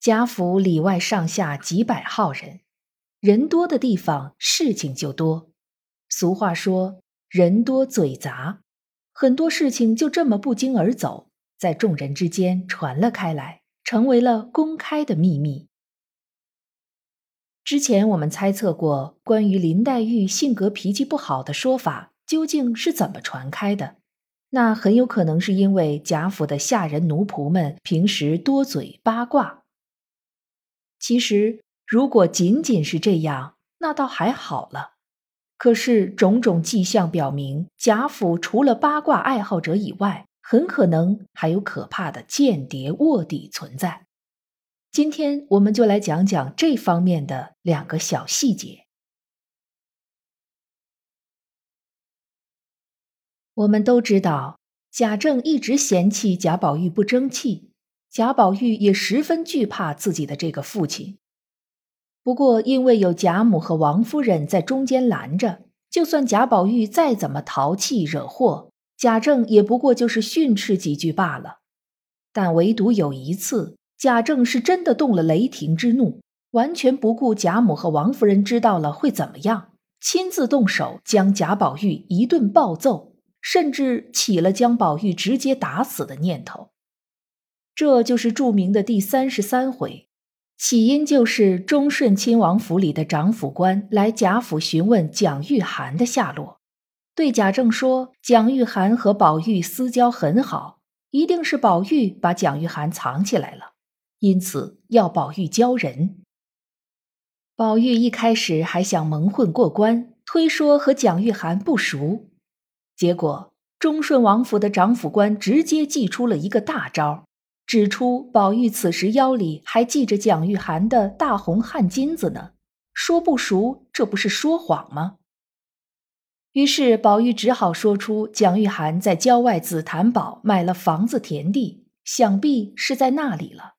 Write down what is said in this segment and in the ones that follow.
贾府里外上下几百号人，人多的地方事情就多。俗话说“人多嘴杂”，很多事情就这么不胫而走，在众人之间传了开来，成为了公开的秘密。之前我们猜测过，关于林黛玉性格脾气不好的说法究竟是怎么传开的？那很有可能是因为贾府的下人奴仆们平时多嘴八卦。其实，如果仅仅是这样，那倒还好了。可是种种迹象表明，贾府除了八卦爱好者以外，很可能还有可怕的间谍卧底存在。今天我们就来讲讲这方面的两个小细节。我们都知道，贾政一直嫌弃贾宝玉不争气。贾宝玉也十分惧怕自己的这个父亲，不过因为有贾母和王夫人在中间拦着，就算贾宝玉再怎么淘气惹祸，贾政也不过就是训斥几句罢了。但唯独有一次，贾政是真的动了雷霆之怒，完全不顾贾母和王夫人知道了会怎么样，亲自动手将贾宝玉一顿暴揍，甚至起了将宝玉直接打死的念头。这就是著名的第三十三回，起因就是忠顺亲王府里的长府官来贾府询问蒋玉菡的下落，对贾政说蒋玉菡和宝玉私交很好，一定是宝玉把蒋玉菡藏起来了，因此要宝玉交人。宝玉一开始还想蒙混过关，推说和蒋玉菡不熟，结果忠顺王府的长府官直接祭出了一个大招。指出宝玉此时腰里还系着蒋玉菡的大红汗巾子呢，说不熟，这不是说谎吗？于是宝玉只好说出蒋玉菡在郊外紫檀堡买了房子田地，想必是在那里了。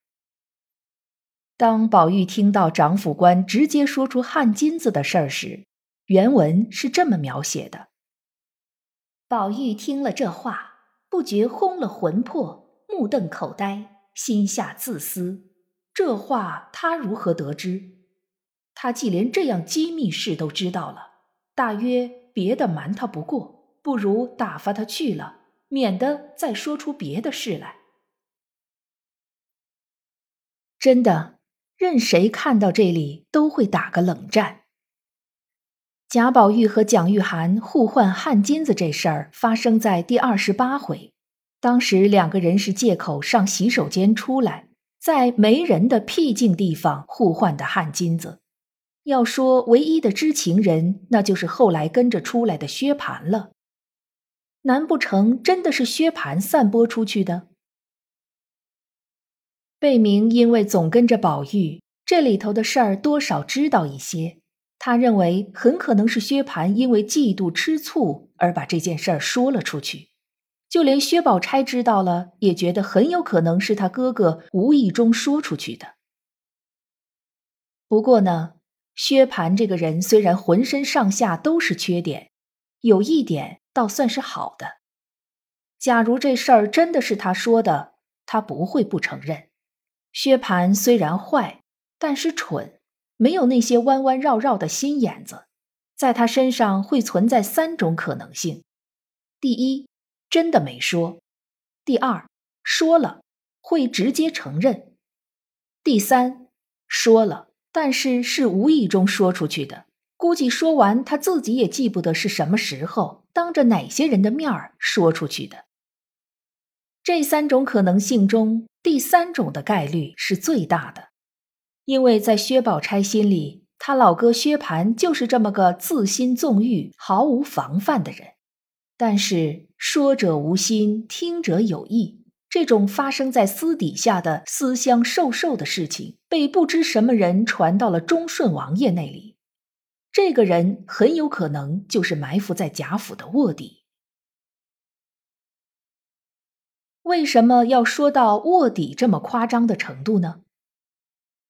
当宝玉听到长府官直接说出汗巾子的事儿时，原文是这么描写的：宝玉听了这话，不觉轰了魂魄。目瞪口呆，心下自私：这话他如何得知？他既连这样机密事都知道了，大约别的瞒他不过，不如打发他去了，免得再说出别的事来。真的，任谁看到这里都会打个冷战。贾宝玉和蒋玉菡互换汗巾子这事儿，发生在第二十八回。当时两个人是借口上洗手间出来，在没人的僻静地方互换的汗巾子。要说唯一的知情人，那就是后来跟着出来的薛蟠了。难不成真的是薛蟠散播出去的？贝明因为总跟着宝玉，这里头的事儿多少知道一些。他认为很可能是薛蟠因为嫉妒吃醋而把这件事儿说了出去。就连薛宝钗知道了，也觉得很有可能是他哥哥无意中说出去的。不过呢，薛蟠这个人虽然浑身上下都是缺点，有一点倒算是好的。假如这事儿真的是他说的，他不会不承认。薛蟠虽然坏，但是蠢，没有那些弯弯绕绕的心眼子。在他身上会存在三种可能性：第一，真的没说。第二，说了会直接承认。第三，说了，但是是无意中说出去的，估计说完他自己也记不得是什么时候，当着哪些人的面儿说出去的。这三种可能性中，第三种的概率是最大的，因为在薛宝钗心里，他老哥薛蟠就是这么个自心纵欲、毫无防范的人。但是说者无心，听者有意。这种发生在私底下的私相授受的事情，被不知什么人传到了忠顺王爷那里。这个人很有可能就是埋伏在贾府的卧底。为什么要说到卧底这么夸张的程度呢？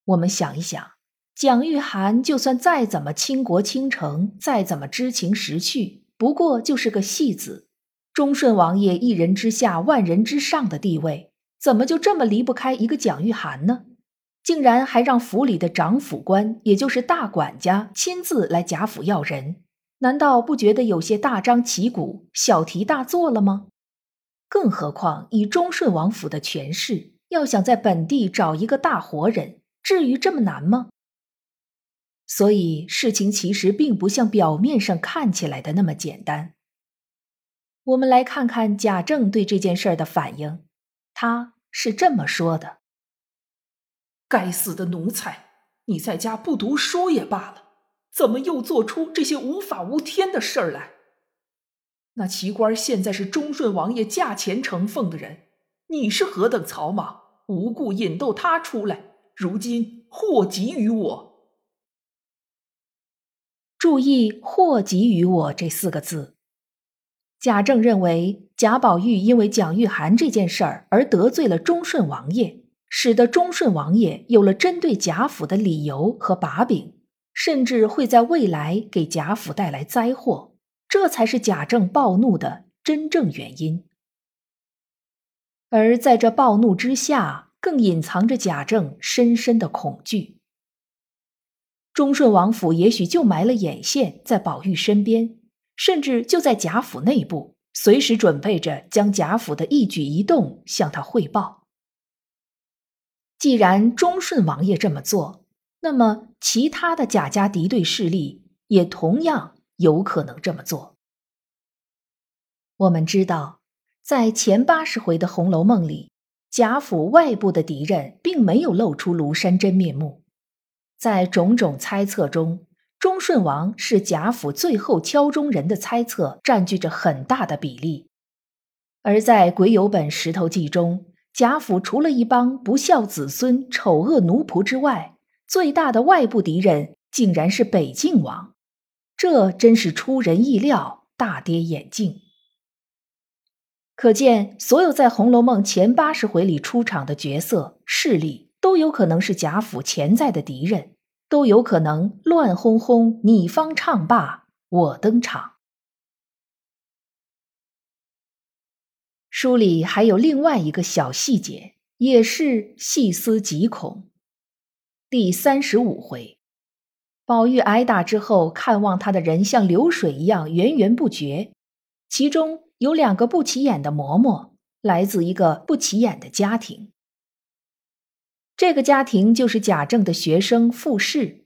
我们想一想，蒋玉菡就算再怎么倾国倾城，再怎么知情识趣，不过就是个戏子。忠顺王爷一人之下，万人之上的地位，怎么就这么离不开一个蒋玉菡呢？竟然还让府里的长府官，也就是大管家亲自来贾府要人，难道不觉得有些大张旗鼓、小题大做了吗？更何况以忠顺王府的权势，要想在本地找一个大活人，至于这么难吗？所以事情其实并不像表面上看起来的那么简单。我们来看看贾政对这件事儿的反应，他是这么说的。该死的奴才！你在家不读书也罢了，怎么又做出这些无法无天的事儿来？那齐官现在是忠顺王爷驾前承奉的人，你是何等草莽，无故引逗他出来，如今祸及于我。注意“祸及于我”这四个字。贾政认为贾宝玉因为蒋玉菡这件事儿而得罪了忠顺王爷。使得忠顺王爷有了针对贾府的理由和把柄，甚至会在未来给贾府带来灾祸，这才是贾政暴怒的真正原因。而在这暴怒之下，更隐藏着贾政深深的恐惧。忠顺王府也许就埋了眼线在宝玉身边，甚至就在贾府内部，随时准备着将贾府的一举一动向他汇报。既然忠顺王爷这么做，那么其他的贾家敌对势力也同样有可能这么做。我们知道，在前八十回的《红楼梦》里，贾府外部的敌人并没有露出庐山真面目。在种种猜测中，忠顺王是贾府最后敲钟人的猜测占据着很大的比例，而在癸酉本石头记中。贾府除了一帮不孝子孙、丑恶奴仆之外，最大的外部敌人竟然是北静王，这真是出人意料，大跌眼镜。可见，所有在《红楼梦》前八十回里出场的角色势力，都有可能是贾府潜在的敌人，都有可能乱哄哄，你方唱罢我登场。书里还有另外一个小细节，也是细思极恐。第三十五回，宝玉挨打之后，看望他的人像流水一样源源不绝，其中有两个不起眼的嬷嬷，来自一个不起眼的家庭。这个家庭就是贾政的学生傅氏。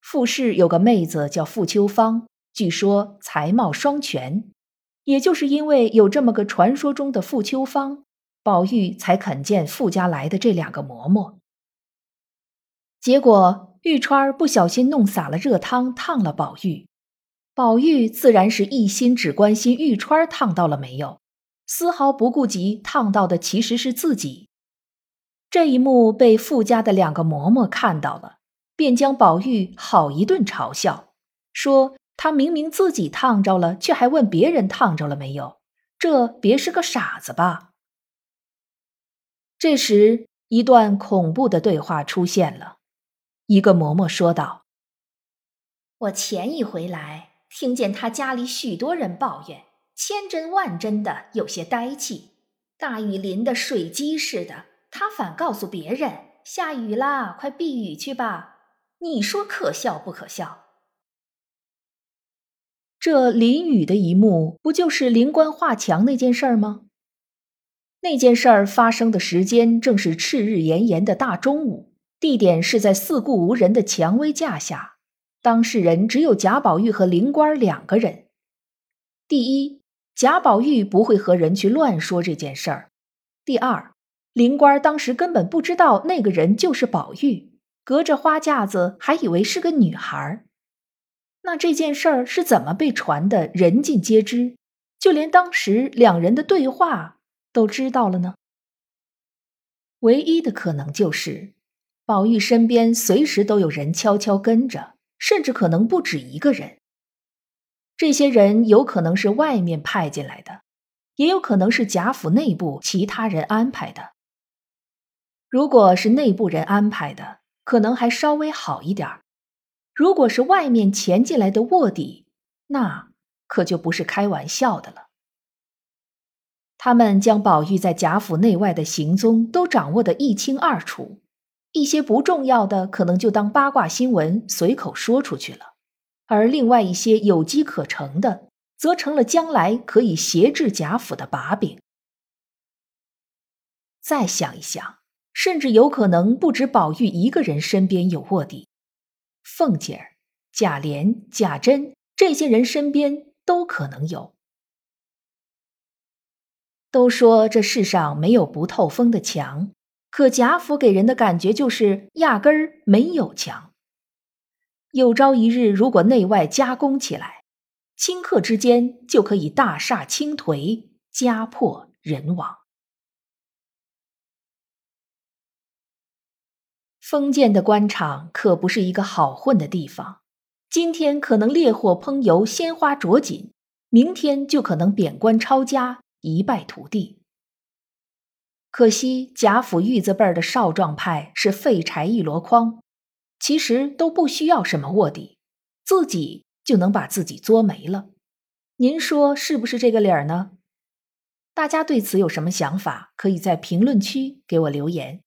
傅氏有个妹子叫傅秋芳，据说才貌双全。也就是因为有这么个传说中的傅秋芳，宝玉才肯见傅家来的这两个嬷嬷。结果玉钏儿不小心弄洒了热汤，烫了宝玉。宝玉自然是一心只关心玉钏儿烫到了没有，丝毫不顾及烫到的其实是自己。这一幕被傅家的两个嬷嬷看到了，便将宝玉好一顿嘲笑，说。他明明自己烫着了，却还问别人烫着了没有？这别是个傻子吧？这时，一段恐怖的对话出现了。一个嬷嬷说道：“我前一回来，听见他家里许多人抱怨，千真万真的，有些呆气。大雨淋得水鸡似的，他反告诉别人下雨啦，快避雨去吧。你说可笑不可笑？”这淋雨的一幕，不就是灵官画墙那件事儿吗？那件事儿发生的时间正是赤日炎炎的大中午，地点是在四顾无人的蔷薇架下，当事人只有贾宝玉和灵官两个人。第一，贾宝玉不会和人去乱说这件事儿；第二，灵官当时根本不知道那个人就是宝玉，隔着花架子还以为是个女孩。那这件事儿是怎么被传的人尽皆知，就连当时两人的对话都知道了呢？唯一的可能就是，宝玉身边随时都有人悄悄跟着，甚至可能不止一个人。这些人有可能是外面派进来的，也有可能是贾府内部其他人安排的。如果是内部人安排的，可能还稍微好一点儿如果是外面潜进来的卧底，那可就不是开玩笑的了。他们将宝玉在贾府内外的行踪都掌握得一清二楚，一些不重要的可能就当八卦新闻随口说出去了，而另外一些有机可乘的，则成了将来可以挟制贾府的把柄。再想一想。甚至有可能不止宝玉一个人身边有卧底，凤姐儿、贾琏、贾珍这些人身边都可能有。都说这世上没有不透风的墙，可贾府给人的感觉就是压根儿没有墙。有朝一日，如果内外夹攻起来，顷刻之间就可以大厦倾颓，家破人亡。封建的官场可不是一个好混的地方，今天可能烈火烹油，鲜花着锦，明天就可能贬官抄家，一败涂地。可惜贾府玉字辈的少壮派是废柴一箩筐，其实都不需要什么卧底，自己就能把自己作没了。您说是不是这个理儿呢？大家对此有什么想法？可以在评论区给我留言。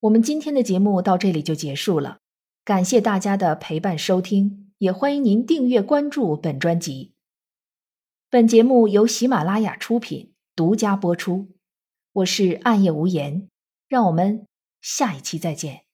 我们今天的节目到这里就结束了，感谢大家的陪伴收听，也欢迎您订阅关注本专辑。本节目由喜马拉雅出品，独家播出。我是暗夜无言，让我们下一期再见。